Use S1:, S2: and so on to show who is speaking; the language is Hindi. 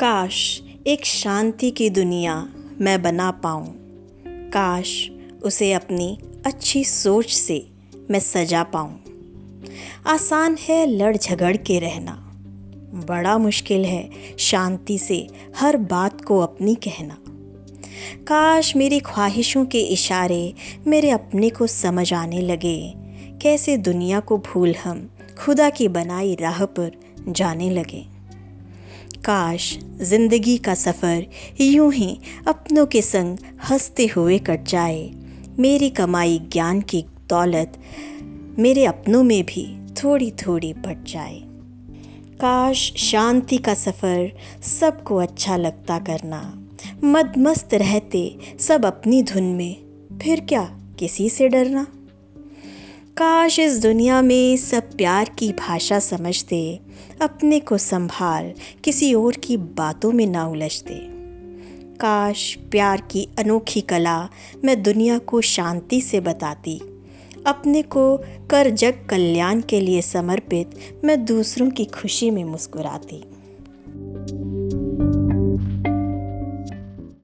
S1: काश एक शांति की दुनिया मैं बना पाऊँ। काश उसे अपनी अच्छी सोच से मैं सजा पाऊँ। आसान है लड़ झगड़ के रहना। बड़ा मुश्किल है शांति से हर बात को अपनी कहना। काश मेरी ख्वाहिशों के इशारे मेरे अपने को समझ आने लगे। कैसे दुनिया को भूल हम खुदा की बनाई राह पर जाने लगे। काश ज़िंदगी का सफ़र यूँ ही अपनों के संग हँसते हुए कट जाए। मेरी कमाई ज्ञान की दौलत मेरे अपनों में भी थोड़ी थोड़ी बट जाए। काश शांति का सफ़र सबको अच्छा लगता करना। मदमस्त रहते सब अपनी धुन में। फिर क्या किसी से डरना? काश इस दुनिया में सब प्यार की भाषा समझते अपने को संभाल, किसी और की बातों में ना उलझते काश प्यार की अनोखी कला मैं दुनिया को शांति से बताती, अपने को कर जग कल्याण के लिए समर्पित मैं दूसरों की खुशी में मुस्कुराती।